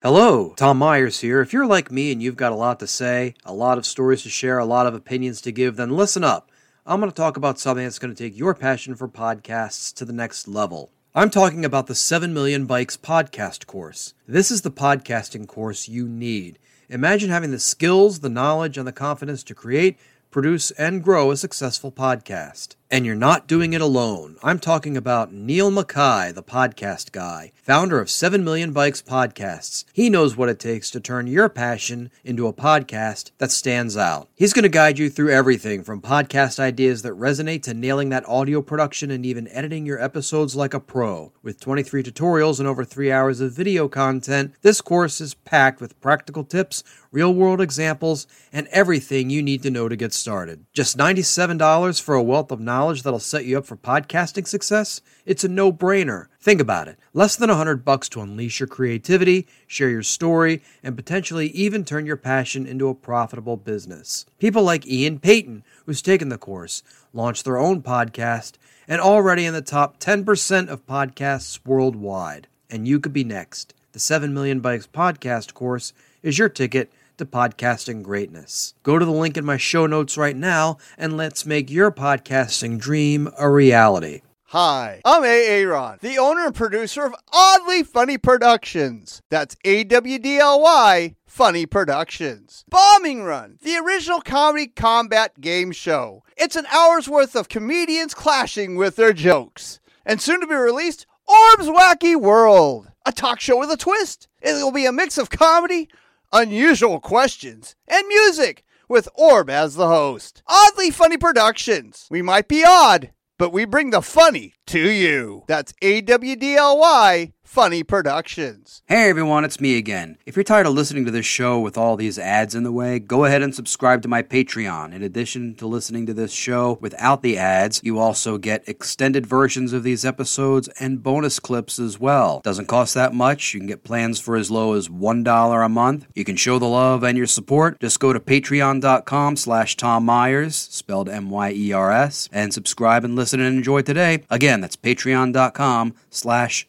Hello, Tom Myers here. If you're like me and you've got a lot to say, a lot of stories to share, a lot of opinions to give, then listen up. I'm going to talk about something that's going to take your passion for podcasts to the next level. I'm talking about the 7 Million Bikes podcast course. This is the podcasting course you need. Imagine having the skills, the knowledge, and the confidence to create, produce, and grow a successful podcast. And you're not doing it alone. I'm talking about Neil Mackay, the podcast guy, founder of 7 Million Bikes Podcasts. He knows what it takes to turn your passion into a podcast that stands out. He's going to guide you through everything from podcast ideas that resonate to nailing that audio production and even editing your episodes like a pro. With 23 tutorials and over three hours of video content, this course is packed with practical tips, real world examples, and everything you need to know to get started. Just $97 for a wealth of knowledge knowledge that'll set you up for podcasting success, it's a no-brainer. Think about it. Less than 100 bucks to unleash your creativity, share your story, and potentially even turn your passion into a profitable business. People like Ian Payton, who's taken the course, launched their own podcast, and already in the top 10% of podcasts worldwide. And you could be next. The 7 Million Bikes podcast course is your ticket to podcasting greatness. Go to the link in my show notes right now and let's make your podcasting dream a reality. Hi, I'm A. Aaron, the owner and producer of Awdly Funny Productions. That's A W D L Y Funny Productions. Bombing Run, the original comedy combat game show. It's an hour's worth of comedians clashing with their jokes. And soon to be released, Orb's Wacky World, a talk show with a twist. It will be a mix of comedy, unusual questions, and music with Orb as the host. Awdly Funny Productions. We might be odd, but we bring the funny to you. That's A W D L Y Funny Productions. Hey everyone, it's me again. If you're tired of listening to this show with all these ads in the way, go ahead and subscribe to my Patreon. In addition to listening to this show without the ads, you also get extended versions of these episodes and bonus clips as well. Doesn't cost that much. You can get plans for as low as $1 a month. You can show the love and your support. Just go to patreon.com slash Tom Myers, spelled M-Y-E-R-S, and subscribe and listen and enjoy today. Again, that's patreon.com slash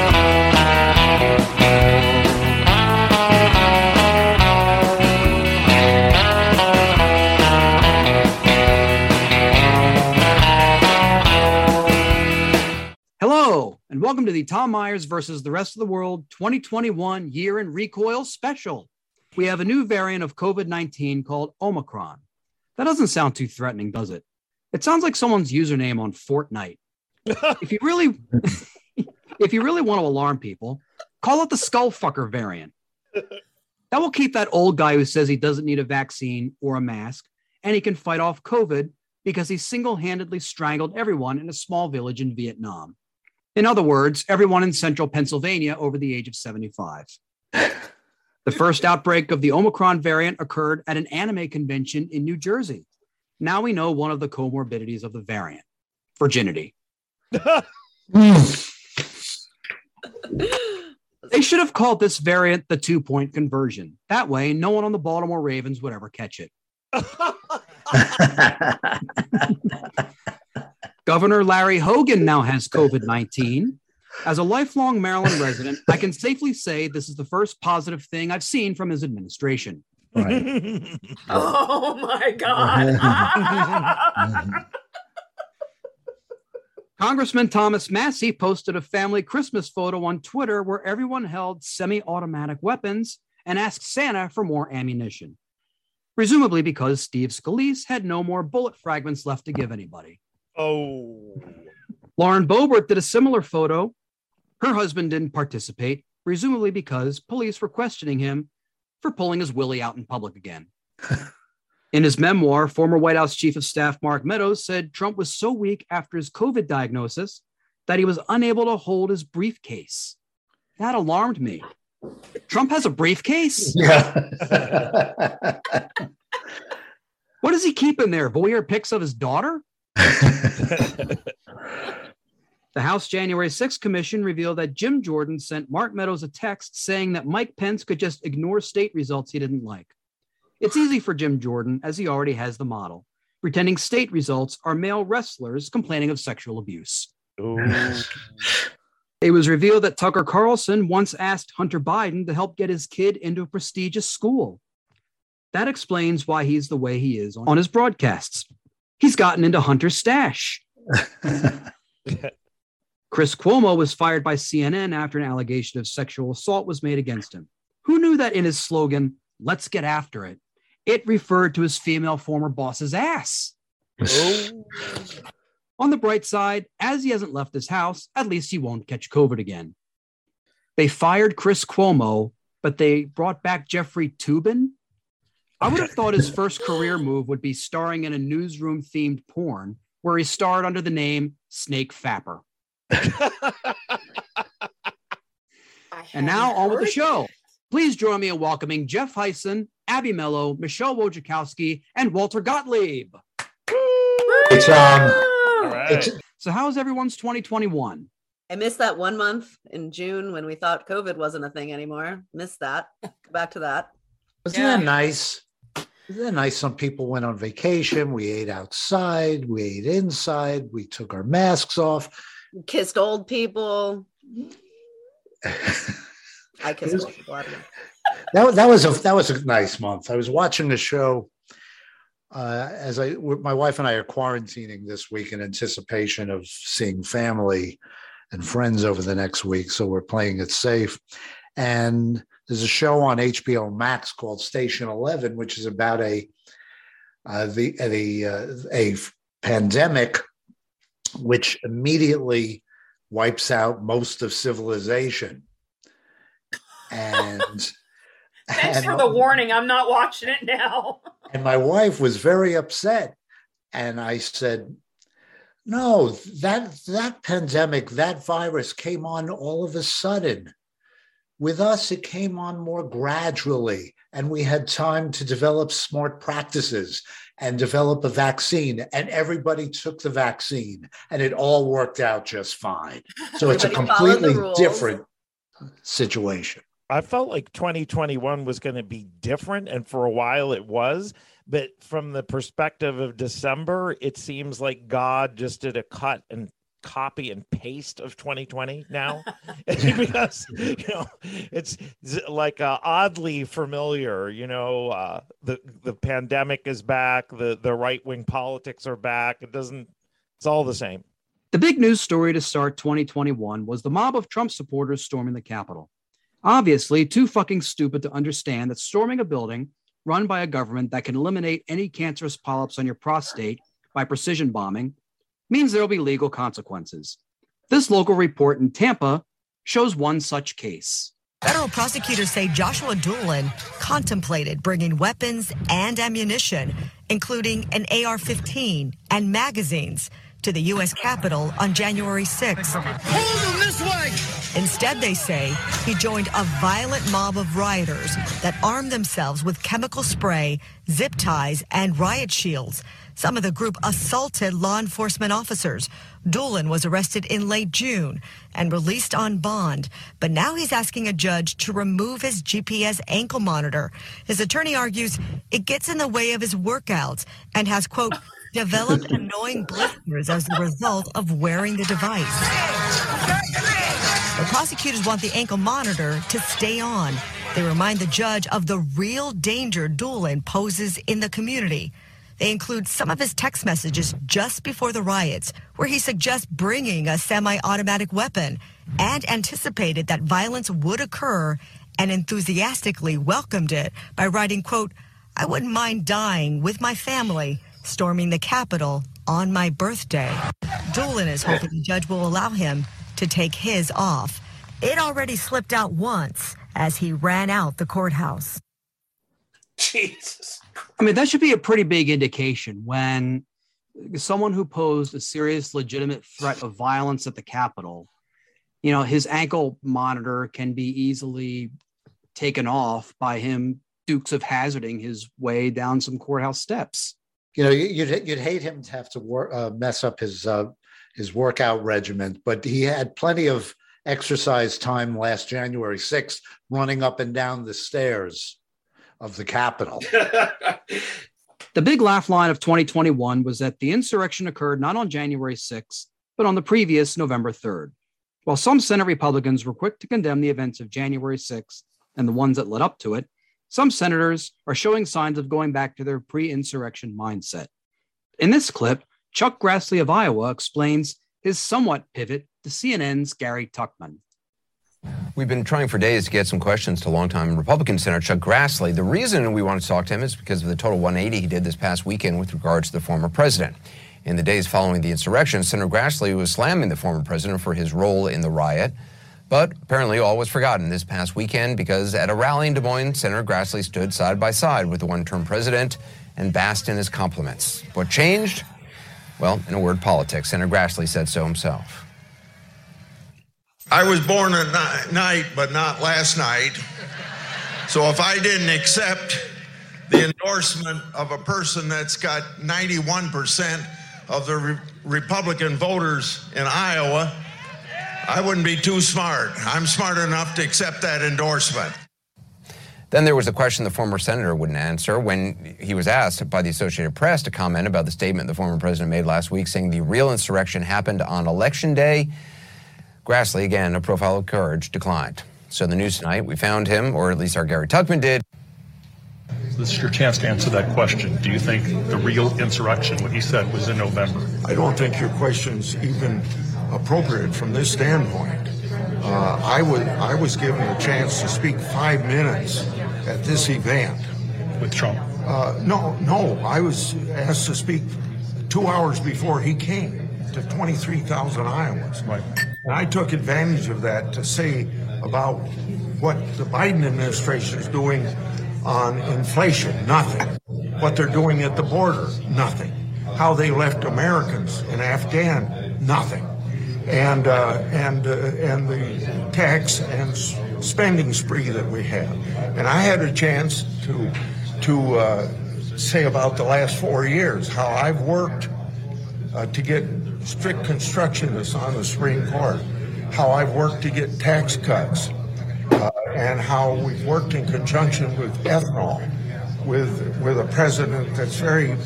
Welcome to the Tom Myers versus the rest of the world 2021 year in recoil special. We have a new variant of COVID 19 called Omicron. That doesn't sound too threatening, does it? It sounds like someone's username on Fortnite. if you really if you really want to alarm people, call it the skullfucker variant. That will keep that old guy who says he doesn't need a vaccine or a mask and he can fight off COVID because he single-handedly strangled everyone in a small village in Vietnam. In other words, everyone in central Pennsylvania over the age of 75. the first outbreak of the Omicron variant occurred at an anime convention in New Jersey. Now we know one of the comorbidities of the variant virginity. they should have called this variant the two point conversion. That way, no one on the Baltimore Ravens would ever catch it. Governor Larry Hogan now has COVID 19. As a lifelong Maryland resident, I can safely say this is the first positive thing I've seen from his administration. Right. oh my God. Congressman Thomas Massie posted a family Christmas photo on Twitter where everyone held semi automatic weapons and asked Santa for more ammunition, presumably because Steve Scalise had no more bullet fragments left to give anybody. Oh. Lauren Boebert did a similar photo. Her husband didn't participate, presumably because police were questioning him for pulling his willy out in public again. in his memoir, former White House Chief of Staff Mark Meadows said Trump was so weak after his COVID diagnosis that he was unable to hold his briefcase. That alarmed me. Trump has a briefcase? Yeah. What does he keep in there? Voyeur pics of his daughter? The House January 6 commission revealed that Jim Jordan sent Mark Meadows a text saying that Mike Pence could just ignore state results he didn't like. It's easy for Jim Jordan, as he already has the model, pretending state results are male wrestlers complaining of sexual abuse. It was revealed that Tucker Carlson once asked Hunter Biden to help get his kid into a prestigious school. That explains why he's the way he is on his broadcasts. He's gotten into Hunter's stash. Chris Cuomo was fired by CNN after an allegation of sexual assault was made against him. Who knew that in his slogan, let's get after it, it referred to his female former boss's ass? Oh. On the bright side, as he hasn't left his house, at least he won't catch COVID again. They fired Chris Cuomo, but they brought back Jeffrey Toobin. I would have thought his first career move would be starring in a newsroom themed porn where he starred under the name Snake Fapper. and now on with the show. Please join me in welcoming Jeff Heisen, Abby Mello, Michelle Wojciechowski, and Walter Gottlieb. It's um, right. So, how's everyone's 2021? I missed that one month in June when we thought COVID wasn't a thing anymore. Missed that. Go back to that. wasn't Yeah. that nice? That nice? Some people went on vacation. We ate outside. We ate inside. We took our masks off. Kissed old people. I kissed Yes. old people. I that, that was a that was a nice month. I was watching the show uh, as I my wife and I are quarantining this week in anticipation of seeing family and friends over the next week. So we're playing it safe. And there's a show on HBO Max called Station Eleven, which is about a uh, the the uh, a pandemic which immediately wipes out most of civilization. And Thanks and- for the warning. I'm not watching it now. and my wife was very upset. And I said, no, that that pandemic, that virus came on all of a sudden. With us, it came on more gradually, and we had time to develop smart practices and develop a vaccine. And everybody took the vaccine, and it all worked out just fine. So it's a Everybody followed the completely different situation. I felt like 2021 was going to be different, and for a while it was. But from the perspective of December, it seems like God just did a cut and copy and paste of 2020 now because you know it's z- like uh, oddly familiar you know uh the the pandemic is back the the right wing politics are back it doesn't it's all the same The big news story to start 2021 was the mob of Trump supporters storming the Capitol. Obviously, too fucking stupid to understand that storming a building run by a government that can eliminate any cancerous polyps on your prostate by precision bombing means there will be legal consequences. This local report in Tampa shows one such case. Federal prosecutors say Joshua Doolin contemplated bringing weapons and ammunition, including an AR 15 and magazines, to the U.S. Capitol on January 6. Instead, they say he joined a violent mob of rioters that armed themselves with chemical spray, zip ties, and riot shields. Some of the group assaulted law enforcement officers. Doolin was arrested in late June and released on bond, but now he's asking a judge to remove his GPS ankle monitor. His attorney argues it gets in the way of his workouts and has, quote, developed annoying blisters as a result of wearing the device. The prosecutors want the ankle monitor to stay on. They remind the judge of the real danger Doolin poses in the community. They include some of his text messages just before the riots, where he suggests bringing a semi automatic weapon and anticipated that violence would occur and enthusiastically welcomed it by writing, quote, I wouldn't mind dying with my family, storming the Capitol on my birthday. Doolin is hoping the judge will allow him to take his off. It already slipped out once as he ran out the courthouse. jesus I mean, that should be a pretty big indication when someone who posed a serious, legitimate threat of violence at the Capitol, you know, his ankle monitor can be easily taken off by him dukes of hazarding his way down some courthouse steps. you know, you'd you'd hate him to have to wor- uh, mess up his uh, his workout regimen, but he had plenty of exercise time last January 6th running up and down the stairs of the Capitol. The big laugh line of 2021 was that the insurrection occurred not on January 6th, but on the previous November 3rd. While some Senate Republicans were quick to condemn the events of January 6th and the ones that led up to it, some senators are showing signs of going back to their pre insurrection mindset. In this clip, Chuck Grassley of Iowa explains his somewhat pivot to CNN's Gary Tuchman. We've been trying for days to get some questions to longtime Republican Senator Chuck Grassley. The reason we wanted to talk to him is because of the total 180 he did this past weekend with regards to the former president. In the days following the insurrection, Senator Grassley was slamming the former president for his role in the riot. But apparently, all was forgotten this past weekend because at a rally in Des Moines, Senator Grassley stood side by side with the one term president and basked in his compliments. What changed? Well, in a word, politics. Senator Grassley said so himself. I was born at night, but not last night. So if I didn't accept the endorsement of a person that's got 91% of the re- Republican voters in Iowa, I wouldn't be too smart. I'm smart enough to accept that endorsement. Then there was a question the former senator wouldn't answer when he was asked by the Associated Press to comment about the statement the former president made last week saying the real insurrection happened on election day. Grassley, again, a profile of courage, declined. So in the news tonight, we found him, or at least our Gary Tuchman did. This is your chance to answer that question. Do you think the real insurrection, what he said, was in November? I don't think your question's even appropriate from this standpoint. Uh, I would I was given a chance to speak five minutes at this event with Trump. Uh, no, no, I was asked to speak two hours before he came to 23,000 Iowans. Right. And I took advantage of that to say about what the Biden administration is doing on inflation, nothing. What they're doing at the border, nothing. How they left Americans in Afghan, nothing. And uh, and uh, and the tax and spending spree that we have. And I had a chance to to uh, say about the last four years how I've worked uh, to get strict constructionists on the Supreme Court, how I've worked to get tax cuts, uh, and how we've worked in conjunction with ethanol, with with a president that's very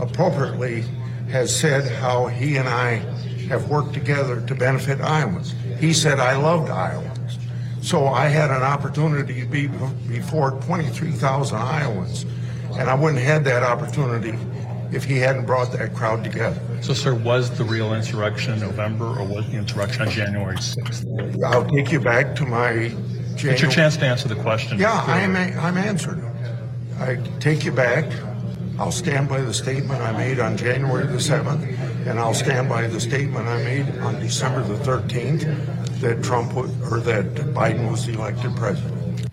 appropriately has said how he and I have worked together to benefit Iowans. He said I loved Iowans. So I had an opportunity to be before 23,000 Iowans, and I wouldn't have had that opportunity if he hadn't brought that crowd together. So, sir, was the real insurrection in November or was the insurrection on January 6th? I'll take you back to my January. It's your chance to answer the question. Yeah, I'm, I'm answering. I take you back. I'll stand by the statement I made on January the 7th, and I'll stand by the statement I made on December the 13th that Trump or that Biden was elected president.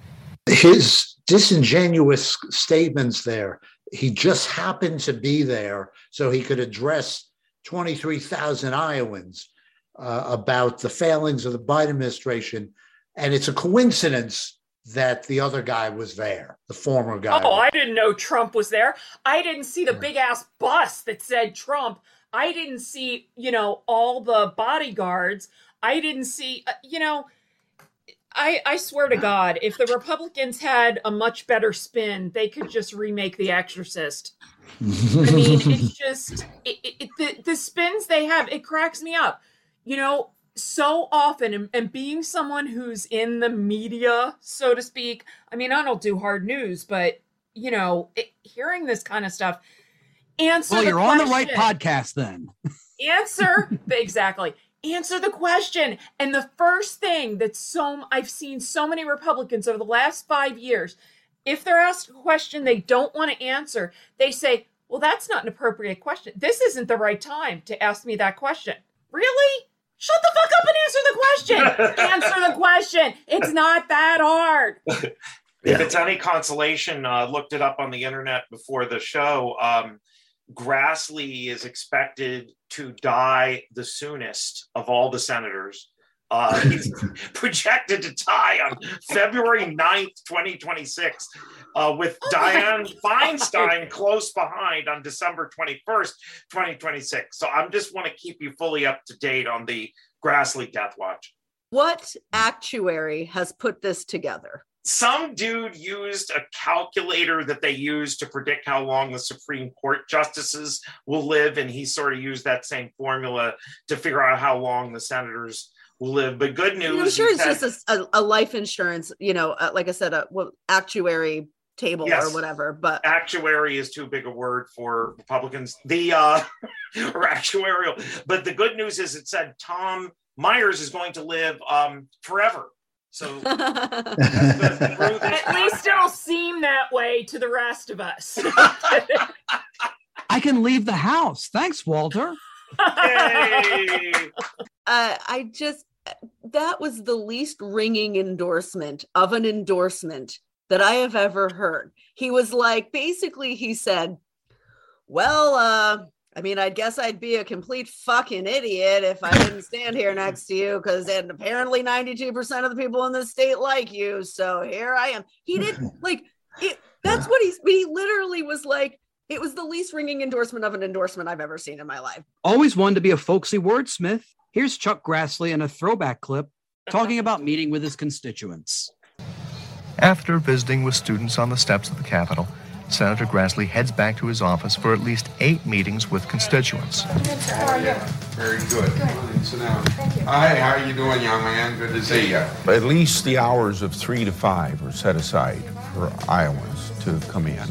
His disingenuous statements there, he just happened to be there so he could address 23,000 Iowans uh, about the failings of the Biden administration. And it's a coincidence that the other guy was there, the former guy. Oh, I didn't know Trump was there. I didn't see the big ass bus that said Trump. I didn't see, you know, all the bodyguards. I didn't see, uh, you know, I, I swear to God, if the Republicans had a much better spin, they could just remake The Exorcist. I mean, it's just it, it, the the spins they have. It cracks me up. You know, so often, and, and being someone who's in the media, so to speak. I mean, I don't do hard news, but you know, it, hearing this kind of stuff. Answer. Well, you're on the right podcast then. Answer exactly. Answer the question. And the first thing that so I've seen so many Republicans over the last five years, if they're asked a question they don't want to answer, they say, "Well, that's not an appropriate question. This isn't the right time to ask me that question." Really? Shut the fuck up and answer the question. answer the question. It's not that hard. If it's any consolation, uh, looked it up on the internet before the show. Um, Grassley is expected to die the soonest of all the senators. Uh, he's projected to die on February 9th, 2026. Uh, with Dianne Feinstein close behind on December 21st, 2026. So I'm just want to keep you fully up to date on the Grassley Death Watch. What actuary has put this together? Some dude used a calculator that they use to predict how long the Supreme Court justices will live, and he sort of used that same formula to figure out how long the senators will live. But good news, I'm sure it's said- just a, a, a life insurance, you know, uh, like I said, a well, actuary table Yes. or whatever. But actuary is too big a word for Republicans. The uh or actuarial, but the good news is it said Tom Myers is going to live um forever. So At least it'll seem that way to the rest of us. I can leave the house. Thanks, Walter. uh, I just that was the least ringing endorsement of an endorsement that I have ever heard. He was like, basically, he said, "Well, uh, I mean, I guess I'd be a complete fucking idiot if I didn't stand here next to you, because and apparently ninety-two percent of the people in this state like you, so here I am." He didn't like it. That's what he's. He literally was like. It was the least ringing endorsement of an endorsement I've ever seen in my life. Always wanted to be a folksy wordsmith. Here's Chuck Grassley in a throwback clip talking about meeting with his constituents. After visiting with students on the steps of the Capitol, Senator Grassley heads back to his office for at least eight meetings with constituents. Very good. Sit down. Hi, how are you doing, young man? Good to see you. At least the hours of three to five are set aside for Iowans to come in.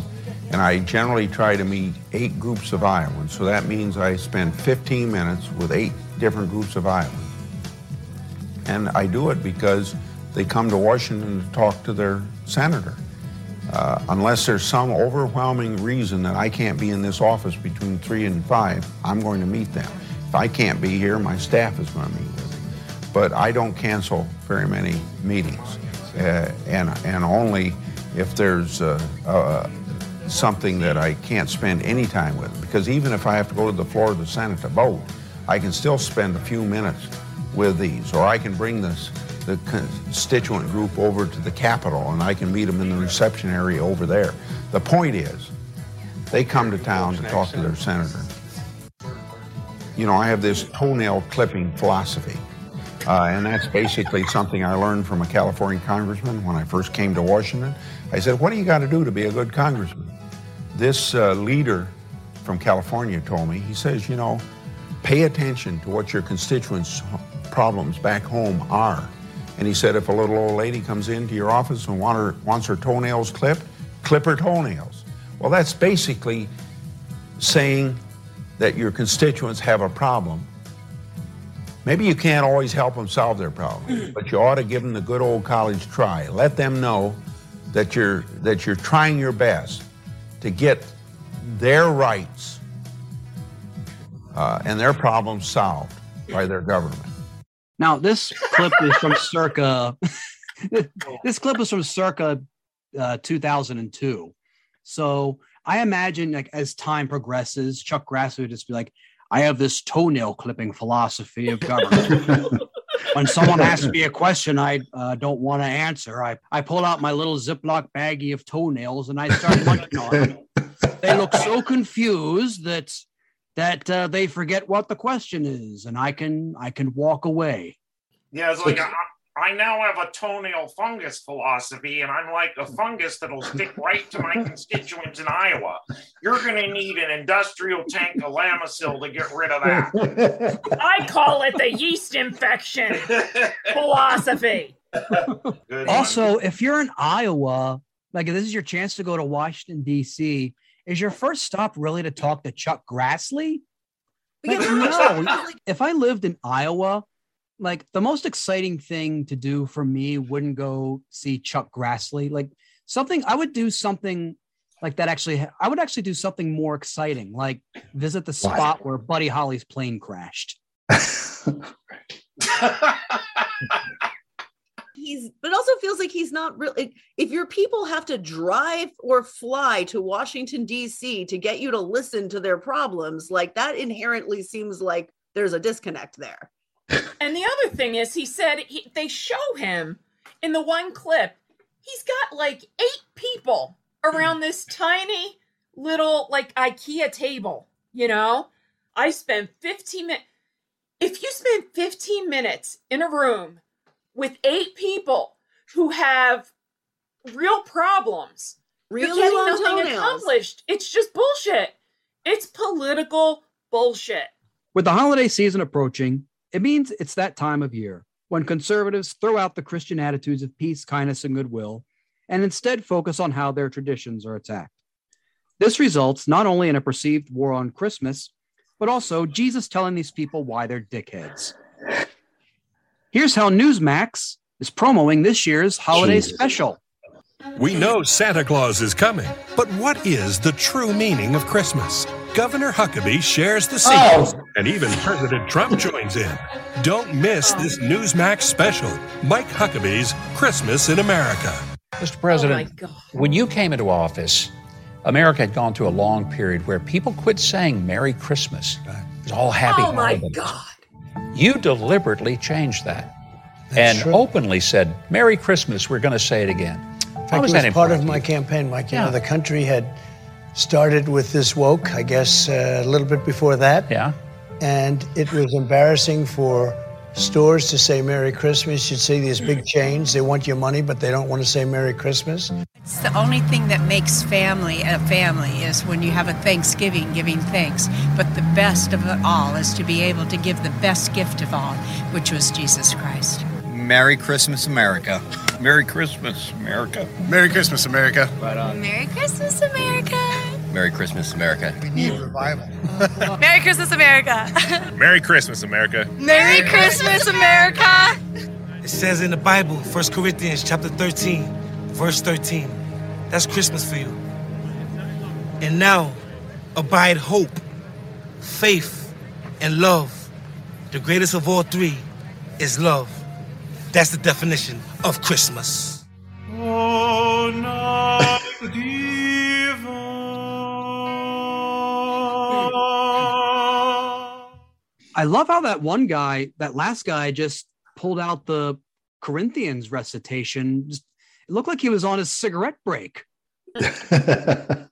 And I generally try to meet eight groups of Iowans, so that means I spend 15 minutes with eight different groups of Iowans. And I do it because they come to Washington to talk to their senator. Uh, unless there's some overwhelming reason that I can't be in this office between three and five, I'm going to meet them. If I can't be here, my staff is going to meet with them. But I don't cancel very many meetings, uh, and and only if there's uh, uh, something that I can't spend any time with. Because even if I have to go to the floor of the Senate to vote, I can still spend a few minutes with these, or I can bring this the constituent group over to the Capitol and I can meet them in the reception area over there. The point is, they come to town to talk to their senator. You know, I have this toenail clipping philosophy. Uh, and that's basically something I learned from a California congressman when I first came to Washington. I said, What do you got to do to be a good congressman? This uh, leader from California told me, he says, You know, pay attention to what your constituents' problems back home are. And he said, if a little old lady comes into your office and want her, wants her toenails clipped, clip her toenails. Well, that's basically saying that your constituents have a problem. Maybe you can't always help them solve their problem, but you ought to give them the good old college try. Let them know that you're that you're trying your best to get their rights uh, and their problems solved by their government. Now, this clip is from circa. this clip is from circa uh, 2002. So I imagine, like as time progresses, Chuck Grassley would just be like, "I have this toenail clipping philosophy of government." when someone asks me a question I uh, don't want to answer, I, I pull out my little Ziploc baggie of toenails and I start munching on them. They look so confused that that uh, they forget what the question is, and I can I can walk away. Yeah, it's like I, I now have a toenail fungus philosophy, and I'm like a fungus that'll stick right to my constituents in Iowa. You're going to need an industrial tank of Lamisil to get rid of that. I call it the yeast infection philosophy. Also, if you're in Iowa, like if this is your chance to go to Washington D.C., is your first stop really to talk to Chuck Grassley? Like, no. if I lived in Iowa, like the most exciting thing to do for me wouldn't go see Chuck Grassley. Like something I would do something like that. Actually, I would actually do something more exciting, like visit the spot where Buddy Holly's plane crashed. he's but it also feels like he's not really if your people have to drive or fly to Washington DC to get you to listen to their problems like that inherently seems like there's a disconnect there And the other thing is, he said he, they show him in the one clip, he's got like eight people around this tiny little like IKEA table, you know? I spent 15 minutes. If you spend 15 minutes in a room with eight people who have real problems, Really you're getting long nothing toenails. accomplished. It's just bullshit. It's political bullshit. With the holiday season approaching, it means it's that time of year when conservatives throw out the Christian attitudes of peace, kindness, and goodwill and instead focus on how their traditions are attacked. This results not only in a perceived war on Christmas, but also Jesus telling these people why they're dickheads. Here's how Newsmax is promoting this year's holiday Jesus. special. We know Santa Claus is coming, but what is the true meaning of Christmas? Governor Huckabee shares the secrets, oh. and even President Trump joins in. Don't miss this Newsmax special, Mike Huckabee's Christmas in America. Mr. President, oh, when you came into office, America had gone through a long period where people quit saying Merry Christmas. It was all happy oh my holidays. God. You deliberately changed that and openly said, Merry Christmas, we're going to say it again. In fact, was it that was part of my campaign, Mike. You Yeah. know, the country had started with this woke, I guess, uh, a little bit before that. Yeah. And it was embarrassing for stores to say Merry Christmas. You'd see these big chains, they want your money, but they don't want to say Merry Christmas. It's the only thing that makes family a family is when you have a Thanksgiving giving thanks. But the best of it all is to be able to give the best gift of all, which was Jesus Christ. Merry Christmas, America. Merry Christmas, America. Merry Christmas, America. Right on. Merry Christmas, America. Merry Christmas, America. We need revival. Merry Christmas, America. Merry Christmas, America. Merry Christmas, America. It says in the Bible, 1 Corinthians chapter 13, verse 13. That's Christmas for you. And now abide hope, faith, and love. The greatest of all three is love. That's the definition of Christmas. Oh, night I love how that one guy, that last guy, just pulled out the Corinthians recitation. Just- It looked like he was on his cigarette break.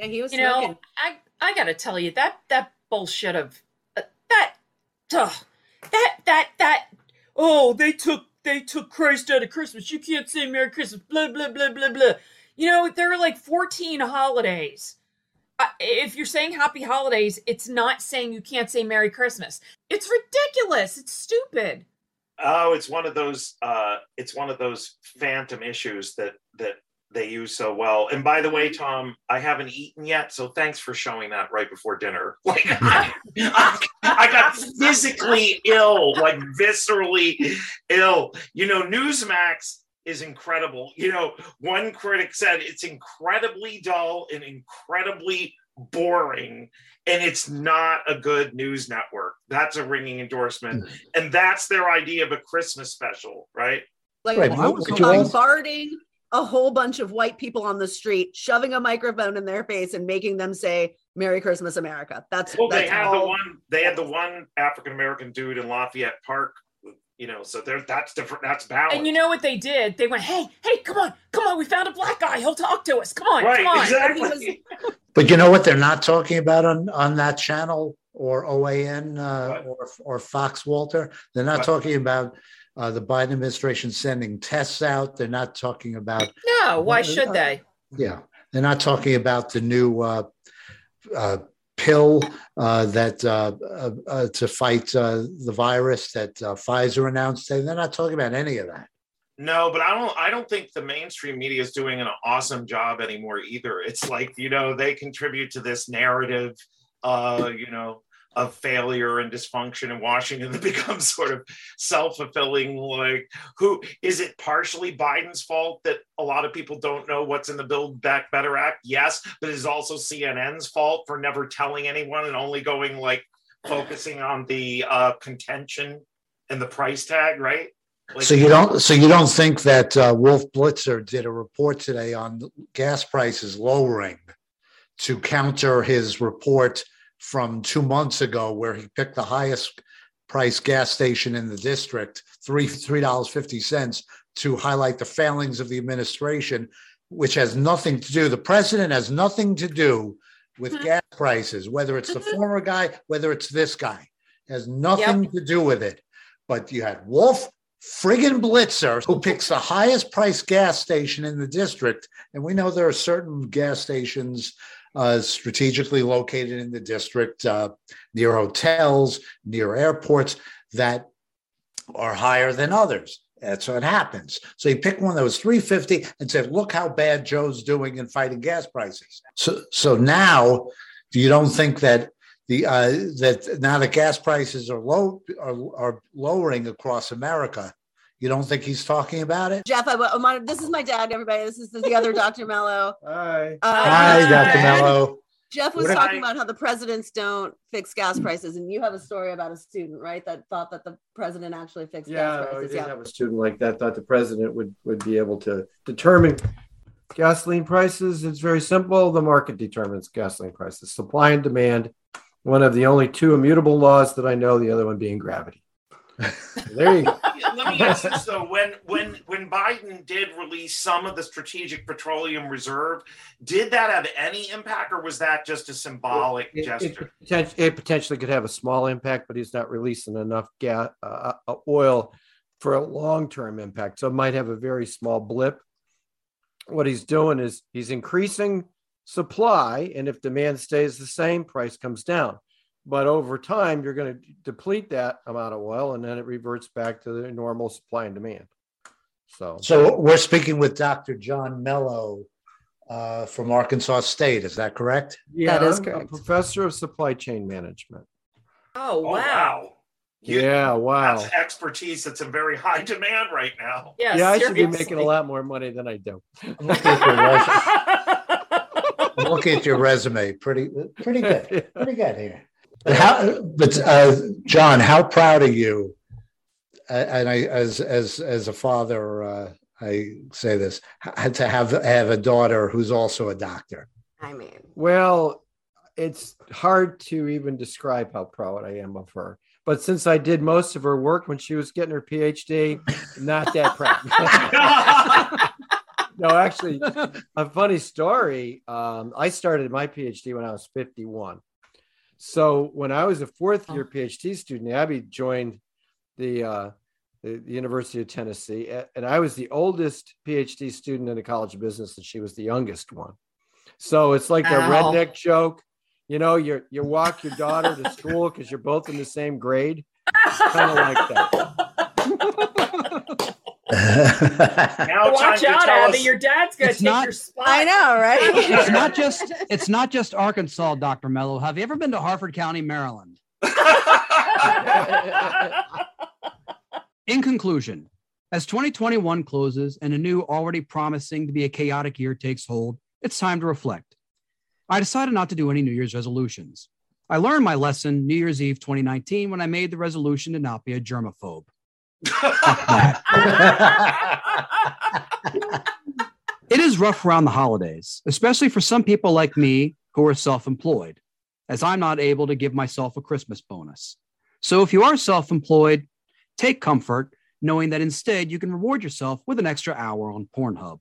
Yeah, he was you know. I I gotta tell you that that bullshit of uh, that, ugh, that that that. Oh, they took they took Christ out of Christmas. You can't say Merry Christmas. Blah blah blah blah blah. You know, there are like fourteen holidays. Uh, if you're saying Happy Holidays, it's not saying you can't say Merry Christmas. It's ridiculous. It's stupid. Oh, it's one of those. Uh, it's one of those phantom issues that that they use so well. And by the way, Tom, I haven't eaten yet, so thanks for showing that right before dinner. Like I, I, got physically ill, like viscerally ill. You know, Newsmax is incredible. You know, one critic said it's incredibly dull and incredibly boring and it's not a good news network that's a ringing endorsement and that's their idea of a christmas special right like Right, but what you also- bombarding a whole bunch of white people on the street, shoving a microphone in their face and making them say "Merry Christmas, America." That's well they had all. the one they had the one african american dude in lafayette park you know so there that's different that's balanced And you know what they did? They went, "Hey, hey, come on, come on! We found a black guy. He'll talk to us. Come on, Right, come on!" exactly. Was- But you know what they're not talking about on, on that channel or OAN uh, or, or Fox Walter? They're not What? talking about uh, the Biden administration sending tests out. They're not talking about, no, why should they? yeah, they're not talking about the new uh, uh, pill uh, that uh, uh, uh, to fight uh, the virus that Pfizer announced. They're not talking about any of that. No, but I don't. I don't think the mainstream media is doing an awesome job anymore either. It's like you know they contribute to this narrative, you know, of failure and dysfunction in Washington that becomes sort of self fulfilling. Like, who is it? Partially Biden's fault that a lot of people don't know what's in the Build Back Better Act. Yes, but it's also CNN's fault for never telling anyone and only going like focusing on the uh, contention and the price tag, right? Like- so you don't so you don't think that uh, Wolf Blitzer did a report today on gas prices lowering to counter his report from two months ago, where he picked the highest price gas station in the district, three three dollars fifty cents, to highlight the failings of the administration. which has nothing to do, the president has nothing to do with mm-hmm. gas prices, whether it's the mm-hmm. former guy, whether it's this guy, has nothing yep. to do with it. But you had Wolf friggin' Blitzer who picks the highest price gas station in the district. And we know there are certain gas stations uh, strategically located in the district, uh, near hotels, near airports, that are higher than others. That's what happens. So you pick one that was 350 and said, look how bad Joe's doing in fighting gas prices. So so now you don't think that the uh, that now the gas prices are low are, are lowering across America. You don't think he's talking about it? Jeff, I, I'm this is my dad, everybody. This is the other Dr. Mello. Hi. Uh, Hi, Dr. Mello. Jeff was talking about how the presidents don't fix gas prices, and you have a story about a student, right, that thought that the president actually fixed yeah, gas prices. Yeah, I did have a student like that thought the president would would be able to determine gasoline prices. It's very simple. The market determines gasoline prices, supply and demand. One of the only two immutable laws that I know. The other one being gravity. there you go. Let me ask this though: when when when Biden did release some of the strategic petroleum reserve, did that have any impact, or was that just a symbolic it, gesture? It, it, potentially could have a small impact, but he's not releasing enough gas uh, uh, oil for a long term impact. So it might have a very small blip. What he's doing is he's increasing supply, and if demand stays the same, price comes down but over time you're going to deplete that amount of oil and then it reverts back to the normal supply and demand. So so we're speaking with dr john mello uh, from arkansas state. Is that correct? Yeah that is I'm correct. professor of supply chain management. Oh wow! Oh, wow. You- yeah wow. That's expertise that's in very high demand right now. Yeah, yeah i should be making a lot more money than i do. I'm looking at your resume. Looking at your resume. Pretty pretty good. Pretty good here but how but uh, john how proud are you? Uh, and i as as as a father uh, i say this to have have a daughter who's also a doctor. I mean, well it's hard to even describe how proud i am of her. But since i did most of her work when she was getting her phd not that proud. No actually a funny story. Um, i started my phd when i was 51 so when i was a fourth year phd student abby joined the uh, the, the university of tennessee and i was the oldest phd student in the college of business and she was the youngest one. So it's like the Wow. redneck joke you know you you walk your daughter to school because you're both in the same grade. Kind of like that Now Watch out, Abby! us- Your dad's gonna It's take not- your spot. I know, right? it's not just it's not just Arkansas, Dr. Mello. Have you ever been to Harford County, Maryland? In conclusion, as 2021 closes and a new, already promising to be a chaotic year takes hold, it's time to reflect. I decided not to do any New Year's resolutions. I learned my lesson New Year's Eve 2019 when I made the resolution to not be a germaphobe. It is rough around the holidays, especially for some people like me who are self employed, as I'm not able to give myself a Christmas bonus. So if you are self employed, take comfort knowing that instead you can reward yourself with an extra hour on Pornhub.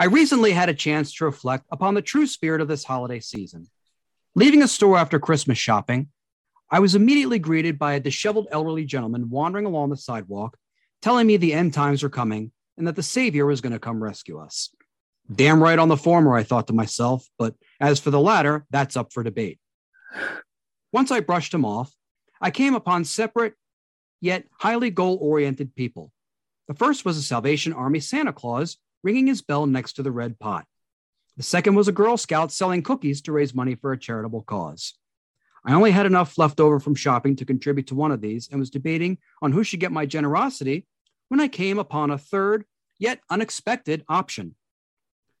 I recently had a chance to reflect upon the true spirit of this holiday season. Leaving a store after Christmas shopping, I was immediately greeted by a disheveled elderly gentleman wandering along the sidewalk, telling me the end times were coming and that the Savior was going to come rescue us. Damn right on the former, I thought to myself, but as for the latter, that's up for debate. Once I brushed him off, I came upon separate yet highly goal oriented people. The first was a Salvation Army Santa Claus ringing his bell next to the red pot. The second was a Girl Scout selling cookies to raise money for a charitable cause. I only had enough left over from shopping to contribute to one of these and was debating on who should get my generosity when I came upon a third, yet unexpected option.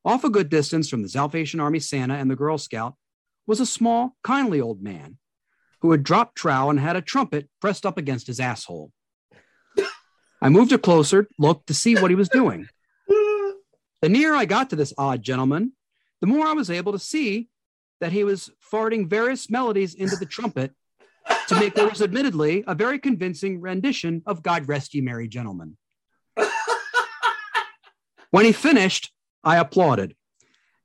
Off a good distance from the Salvation Army Santa and the Girl Scout was a small, kindly old man who had dropped trowel and had a trumpet pressed up against his asshole. I moved it closer, looked to see what he was doing. The nearer I got to this odd gentleman, the more I was able to see that he was farting various melodies into the trumpet to make what was admittedly a very convincing rendition of God Rest Ye Merry Gentlemen. When he finished, I applauded.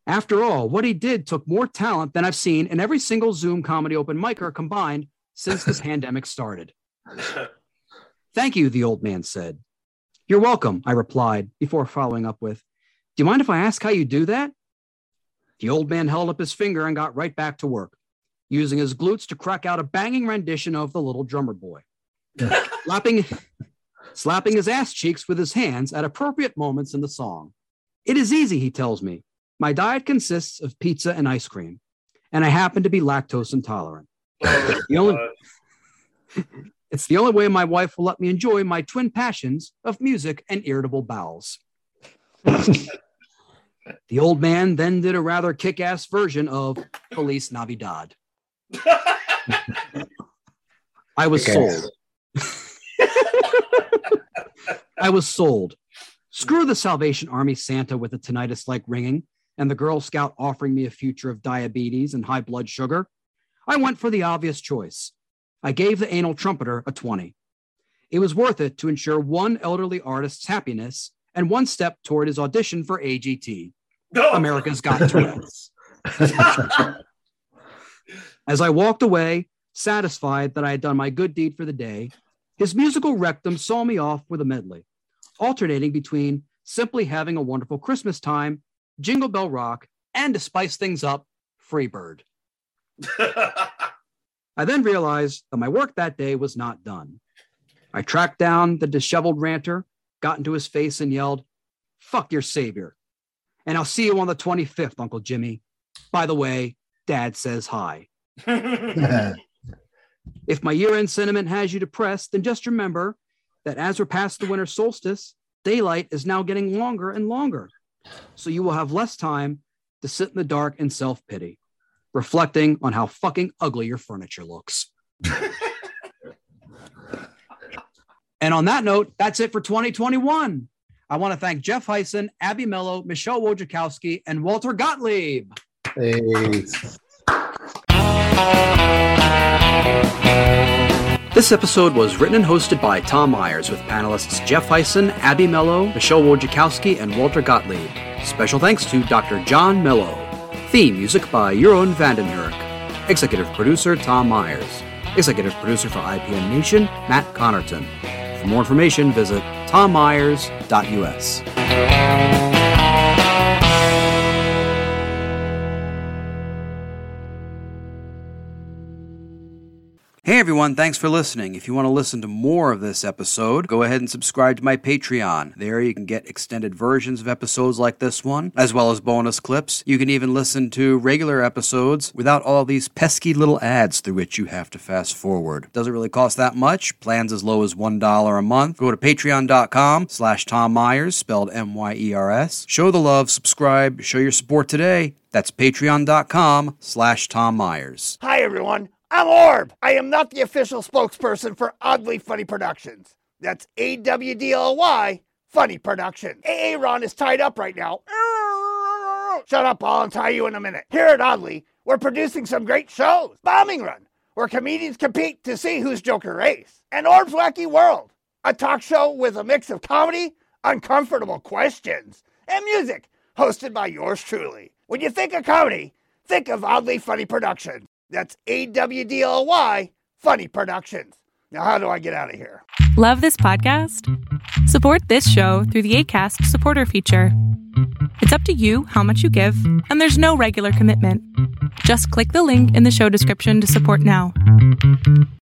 After all, what he did took more talent than I've seen in every single Zoom comedy open micer combined since the pandemic started. Thank you, the old man said. You're welcome, I replied before following up with, Do you mind if I ask how you do that? The old man held up his finger and got right back to work, using his glutes to crack out a banging rendition of The Little Drummer Boy, slapping, slapping his ass cheeks with his hands at appropriate moments in the song. It is easy, he tells me. My diet consists of pizza and ice cream, and I happen to be lactose intolerant. the only, it's the only way my wife will let me enjoy my twin passions of music and irritable bowels. the old man then did a rather kick ass version of Feliz Navidad. I was sold. I was sold. Screw the Salvation Army Santa with a tinnitus like ringing and the Girl Scout offering me a future of diabetes and high blood sugar. I went for the obvious choice. I gave the anal trumpeter a 20. It was worth it to ensure one elderly artist's happiness and one step toward his audition for AGT, America's Got Tourette's. As I walked away, satisfied that I had done my good deed for the day, his musical rectum saw me off with a medley, alternating between simply having a wonderful Christmas time, Jingle Bell Rock, and to spice things up, Freebird. I then realized that my work that day was not done. I tracked down the disheveled ranter, got into his face, and yelled, Fuck your savior. And I'll see you on the 25th, Uncle Jimmy. By the way, Dad says hi. if my year end sentiment has you depressed, then just remember that as we're past the winter solstice, daylight is now getting longer and longer. So you will have less time to sit in the dark and self pity, reflecting on how fucking ugly your furniture looks. and on that note, that's it for 2021. I want to thank Jeff Heisen, Abby Mello, Michelle Wojciechowski, and Walter Gottlieb. Hey. This episode was written and hosted by Tom Myers with panelists Jeff Heisen, Abby Mello, Michelle Wojciechowski, and Walter Gottlieb. Special thanks to Dr. John Mello. Theme music by Jeroen Vandenhurk. Executive producer Tom Myers. Executive producer for IPN Nation, Matt Connerton. For more information, visit tommyers.us. Hey everyone, thanks for listening. If you want to listen to more of this episode, go ahead and subscribe to my Patreon. There you can get extended versions of episodes like this one, as well as bonus clips. You can even listen to regular episodes without all these pesky little ads through which you have to fast forward. Doesn't really cost that much. Plans as low as $1 a month. Go to patreon.com slash Tom Myers, spelled M-Y-E-R-S. Show the love, subscribe, show your support today. That's patreon.com slash Tom Myers. Hi, everyone. I'm Orb. I am not the official spokesperson for Awdly Funny Productions. That's A W D L Y Funny Productions. Aaron is tied up right now. Shut up, I'll untie you in a minute. Here at Awdly, we're producing some great shows. Bombing Run, where comedians compete to see who's Joker Race. And Orb's Wacky World, a talk show with a mix of comedy, uncomfortable questions, and music, hosted by yours truly. When you think of comedy, think of Awdly Funny Productions. That's A W D L Y Funny Productions. Now, how do I get out of here? Love this podcast? Support this show through the ACAST supporter feature. It's up to you how much you give, and there's no regular commitment. Just click the link in the show description to support now.